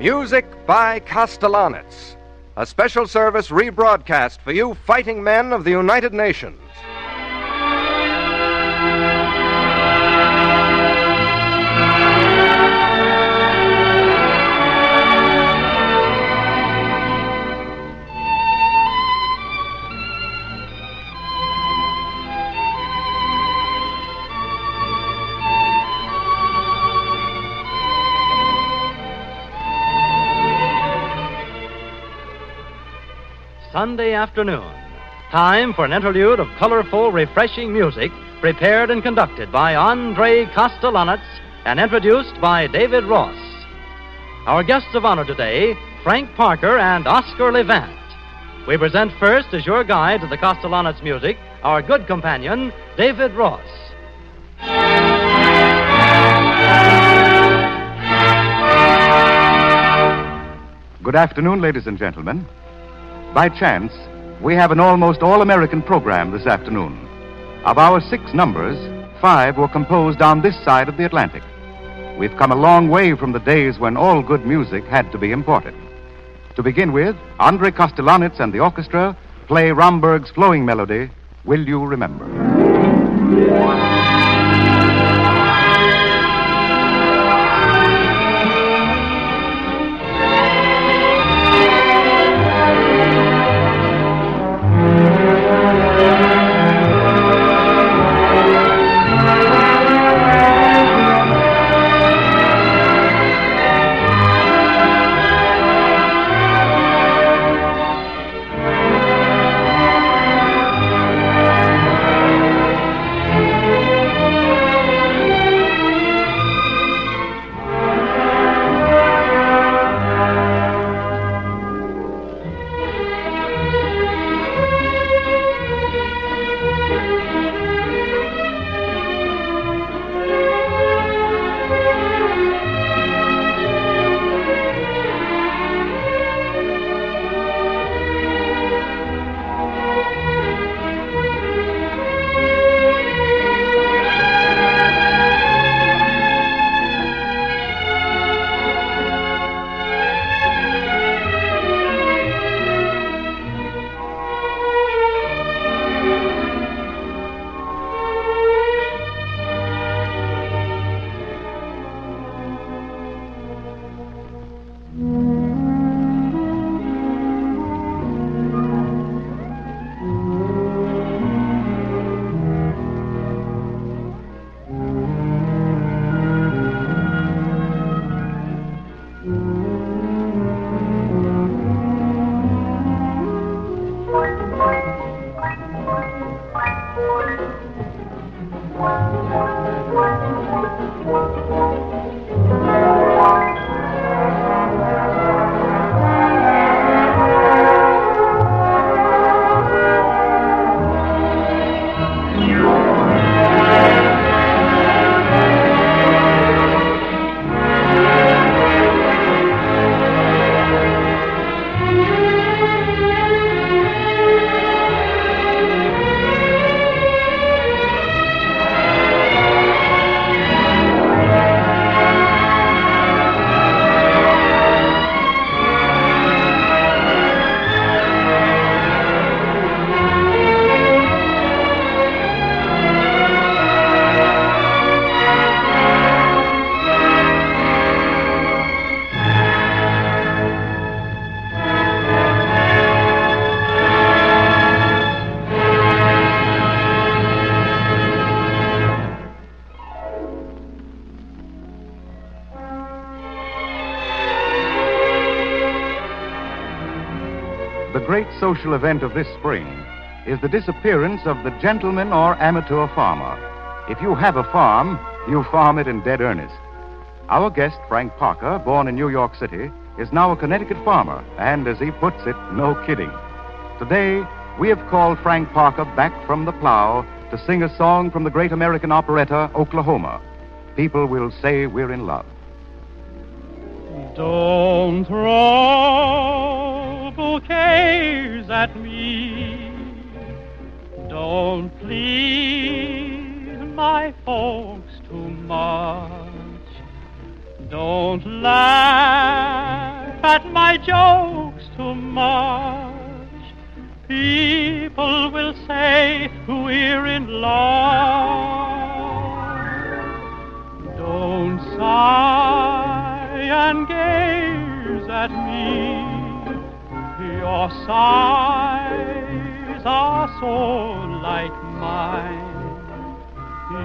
Music by Kostelanetz, a special service rebroadcast for you fighting men of the United Nations. Sunday afternoon. Time for an interlude of colorful, refreshing music prepared and conducted by Andre Kostelanetz and introduced by David Ross. Our guests of honor today, Frank Parker and Oscar Levant. We present first as your guide to the Kostelanetz music, our good companion, David Ross. Good afternoon, ladies and gentlemen. By chance, we have an almost all American program this afternoon. Of our six numbers, five were composed on this side of the Atlantic. We've come a long way from the days when all good music had to be imported. To begin with, Andre Kostelanetz and the orchestra play Romberg's flowing melody, Will You Remember? Social event of this spring is the disappearance of the gentleman or amateur farmer. If you have a farm, you farm it in dead earnest. Our guest, Frank Parker, born in New York City, is now a Connecticut farmer, and as he puts it, no kidding. Today, we have called Frank Parker back from the plow to sing a song from the great American operetta, Oklahoma. People will say we're in love. Don't throw bouquets at me. Don't please my folks too much. Don't laugh at my jokes too much. People will say we're in love. Don't sigh and gaze at me. Your sighs are so like mine.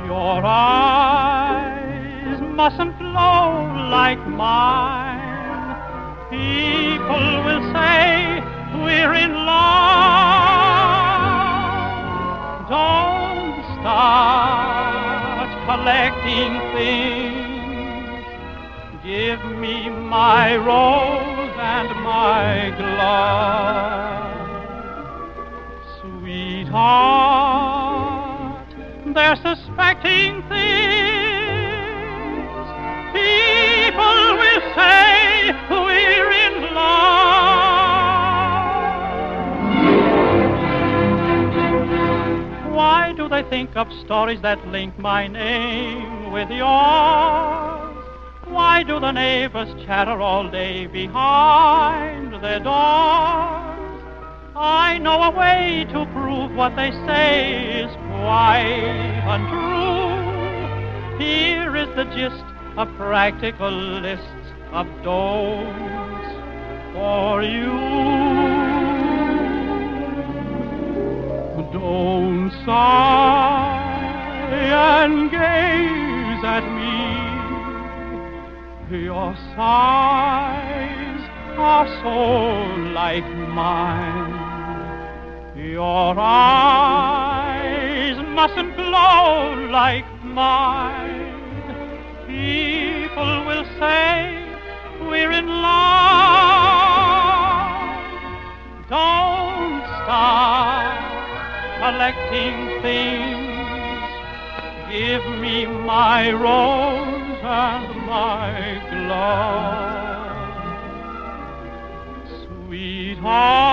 Your eyes mustn't flow like mine. People will say we're in love. Don't start collecting things. Give me my rose and my glove. Sweetheart, they're suspecting things. People will say we're in love. Why do they think up stories that link my name with yours? Why do the neighbors chatter all day behind their doors? I know a way to prove what they say is quite untrue. Here is the gist of practical lists of don'ts for you. Don't sigh and gaze. Your sighs are so like mine. Your eyes mustn't glow like mine. People will say we're in love. Don't start collecting things. Give me my rose and my glove. Sweetheart,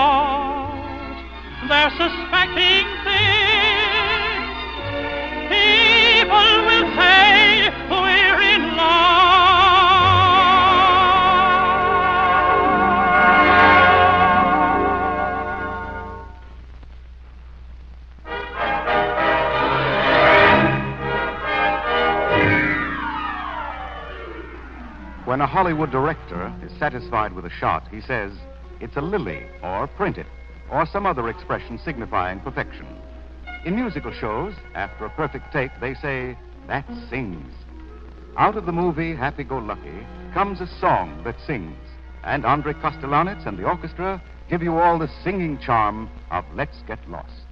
they're suspecting a Hollywood director is satisfied with a shot, he says, it's a lily, or print it, or some other expression signifying perfection. In musical shows, after a perfect take, they say, that sings. Out of the movie Happy Go Lucky comes a song that sings, and Andre Kostelanetz and the orchestra give you all the singing charm of Let's Get Lost.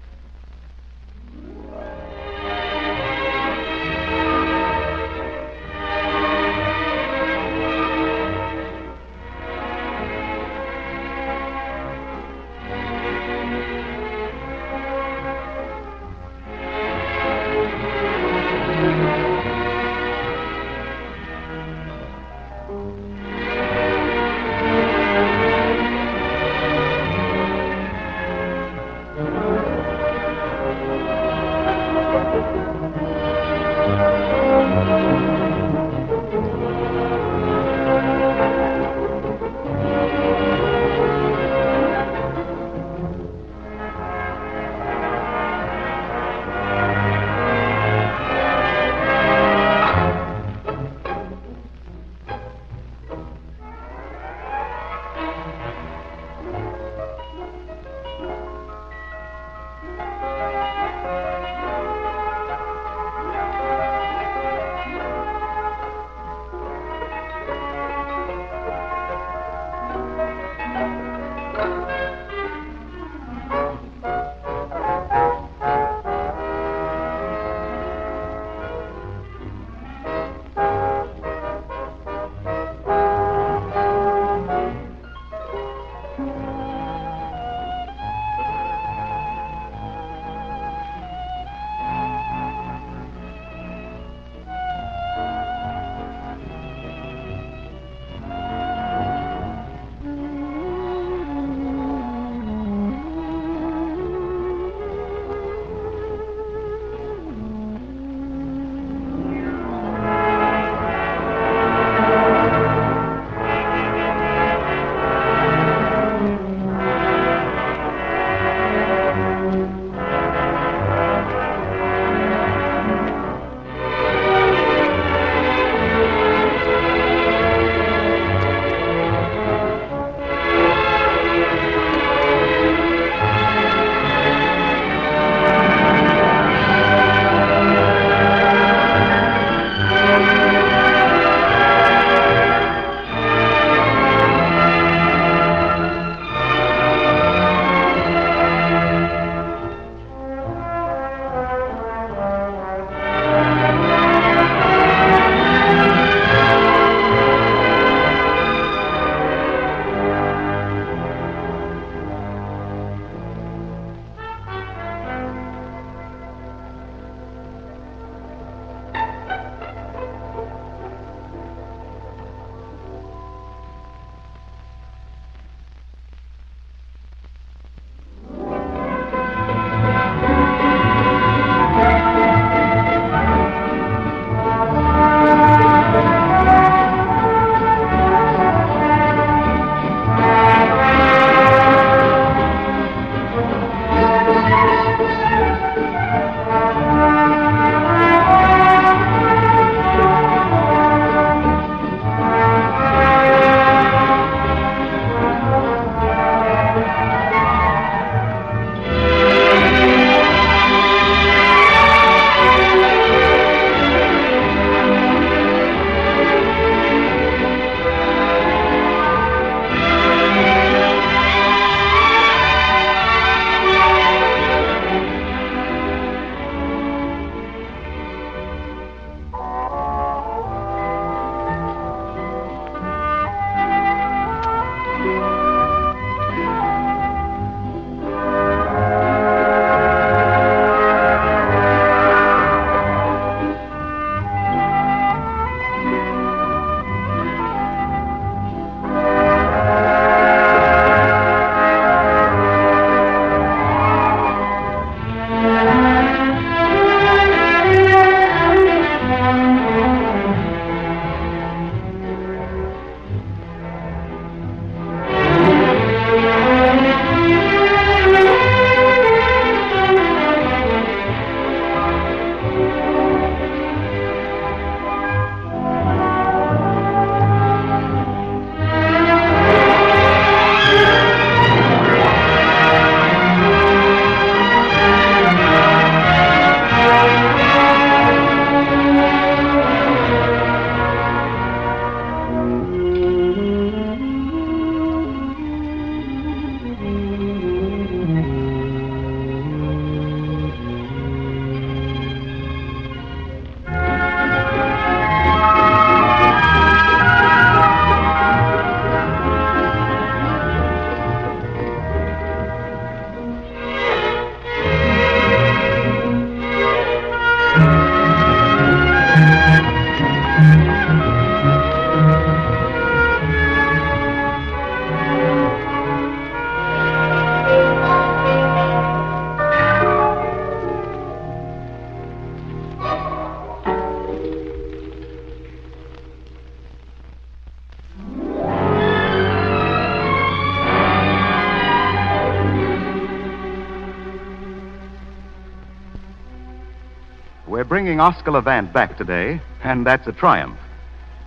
We're bringing Oscar Levant back today, and that's a triumph.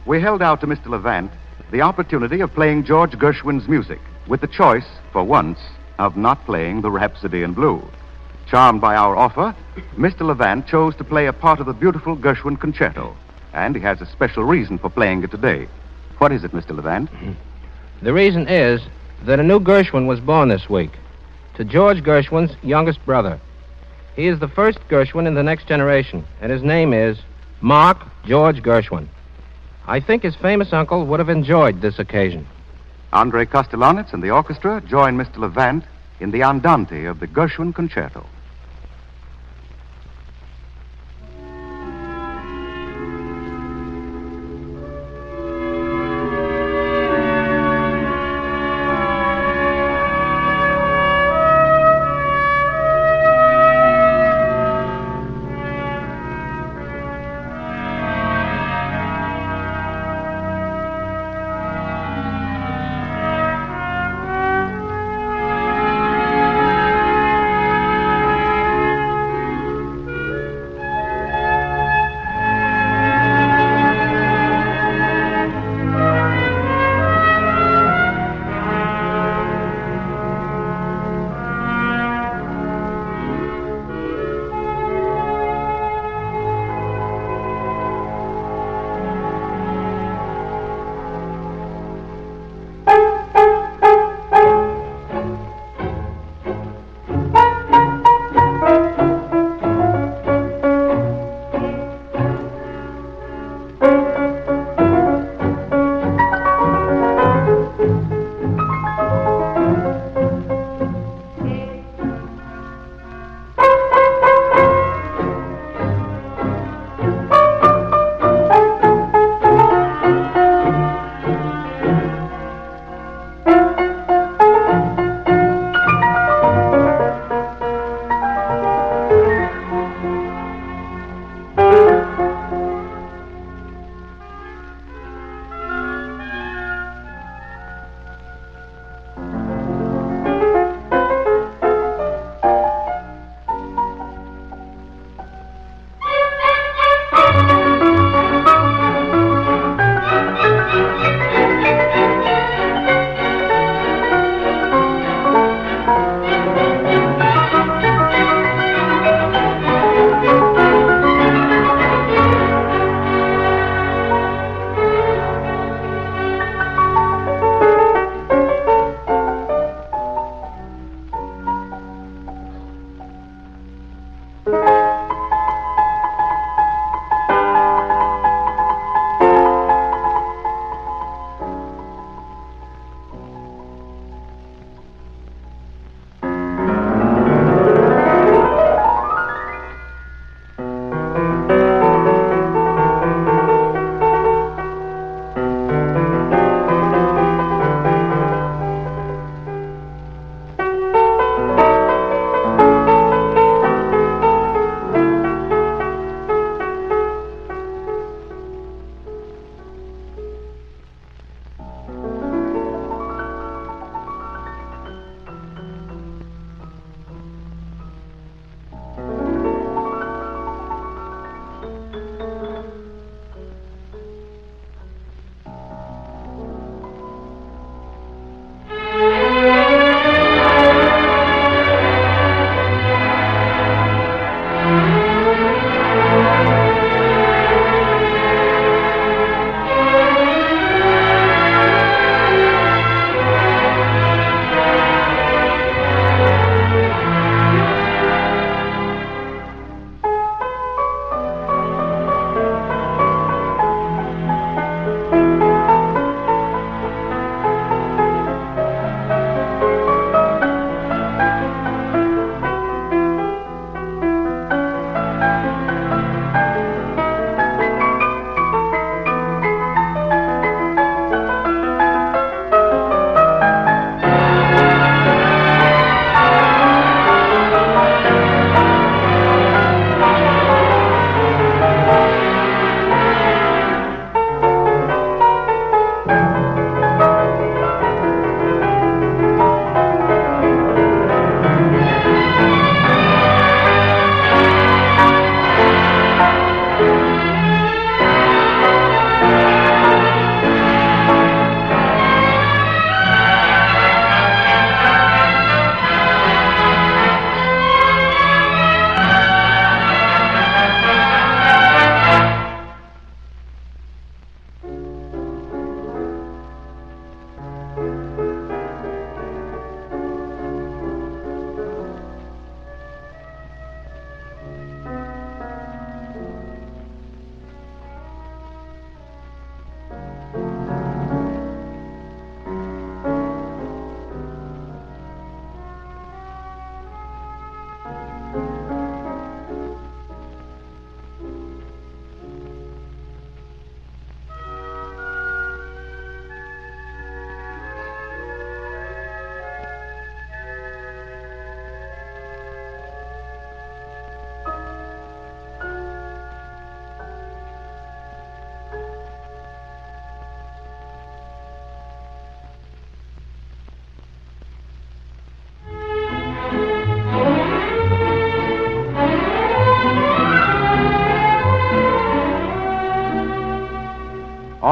We held out to Mr. Levant the opportunity of playing George Gershwin's music, with the choice, for once, of not playing the Rhapsody in Blue. Charmed by our offer, Mr. Levant chose to play a part of the beautiful Gershwin concerto, and he has a special reason for playing it today. What is it, Mr. Levant? The reason is that a new Gershwin was born this week to George Gershwin's youngest brother. He is the first Gershwin in the next generation, and his name is Mark George Gershwin. I think his famous uncle would have enjoyed this occasion. Andre Kostelanetz and the orchestra join Mr. Levant in the Andante of the Gershwin Concerto.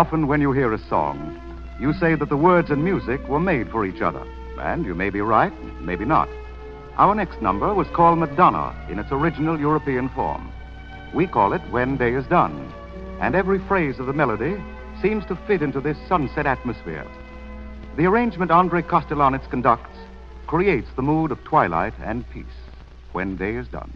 Often, when you hear a song, you say that the words and music were made for each other. And you may be right, maybe not. Our next number was called Madonna in its original European form. We call it When Day is Done. And every phrase of the melody seems to fit into this sunset atmosphere. The arrangement Andre Kostelanetz conducts creates the mood of twilight and peace when day is done.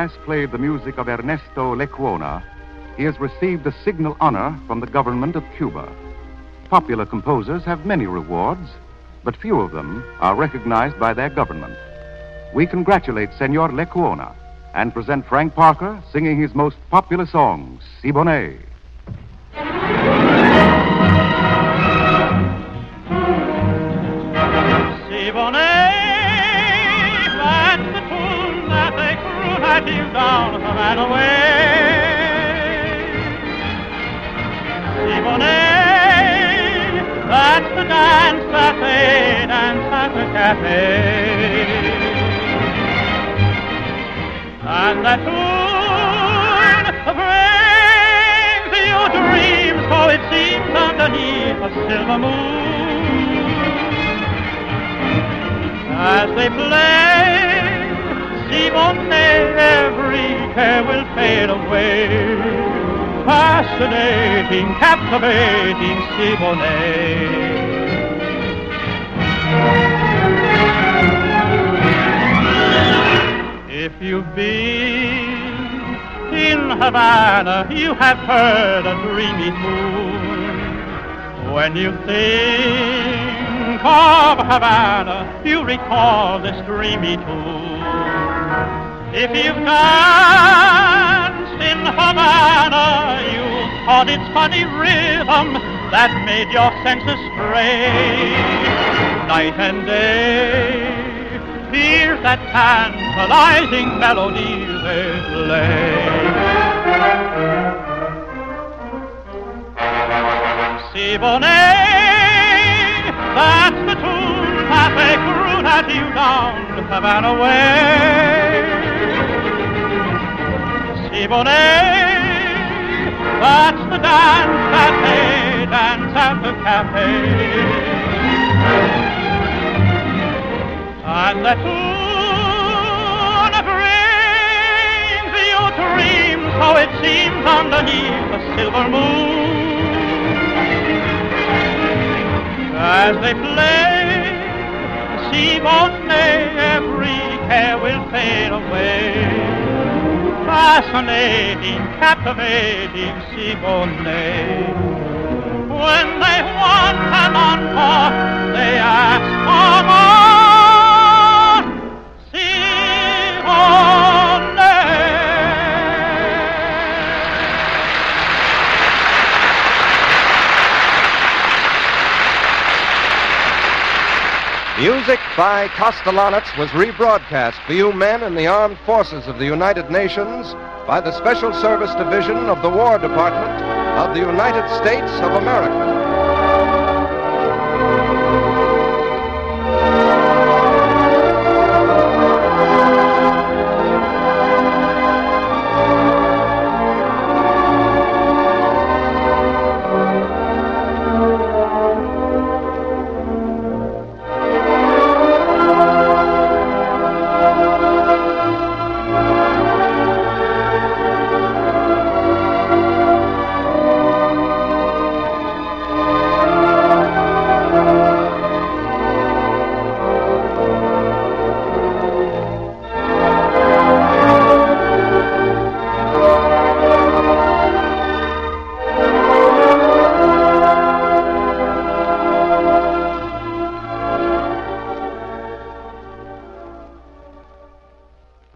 Last played the music of Ernesto Lecuona, he has received a signal honor from the government of Cuba. Popular composers have many rewards, but few of them are recognized by their government. We congratulate Senor Lecuona and present Frank Parker singing his most popular song, Siboney. Down the Havana way. Siboney, that's the dance that they dance at the cafe. And that tune brings you dreams, so it seems underneath a silver moon. As they play, Siboney, every care will fade away. Fascinating, captivating Siboney. If you've been in Havana, you have heard a dreamy tune. When you think of Havana, you recall this dreamy tune. If you've danced in Havana, you caught its funny rhythm that made your senses stray. Night and day, hear that tantalizing melody they play. Siboney, that's the tune that they croon at you down Havana way. Siboney, that's the dance that they dance at the cafe. And the tune brings you dreams, so it seems underneath the silver moon. As they play, Siboney, every care will fade away. Fascinating, captivating Siboney. When they want an encore, they ask for more. Music by Kostelanetz was rebroadcast for you men in the armed forces of the United Nations by the Special Service Division of the War Department of the United States of America.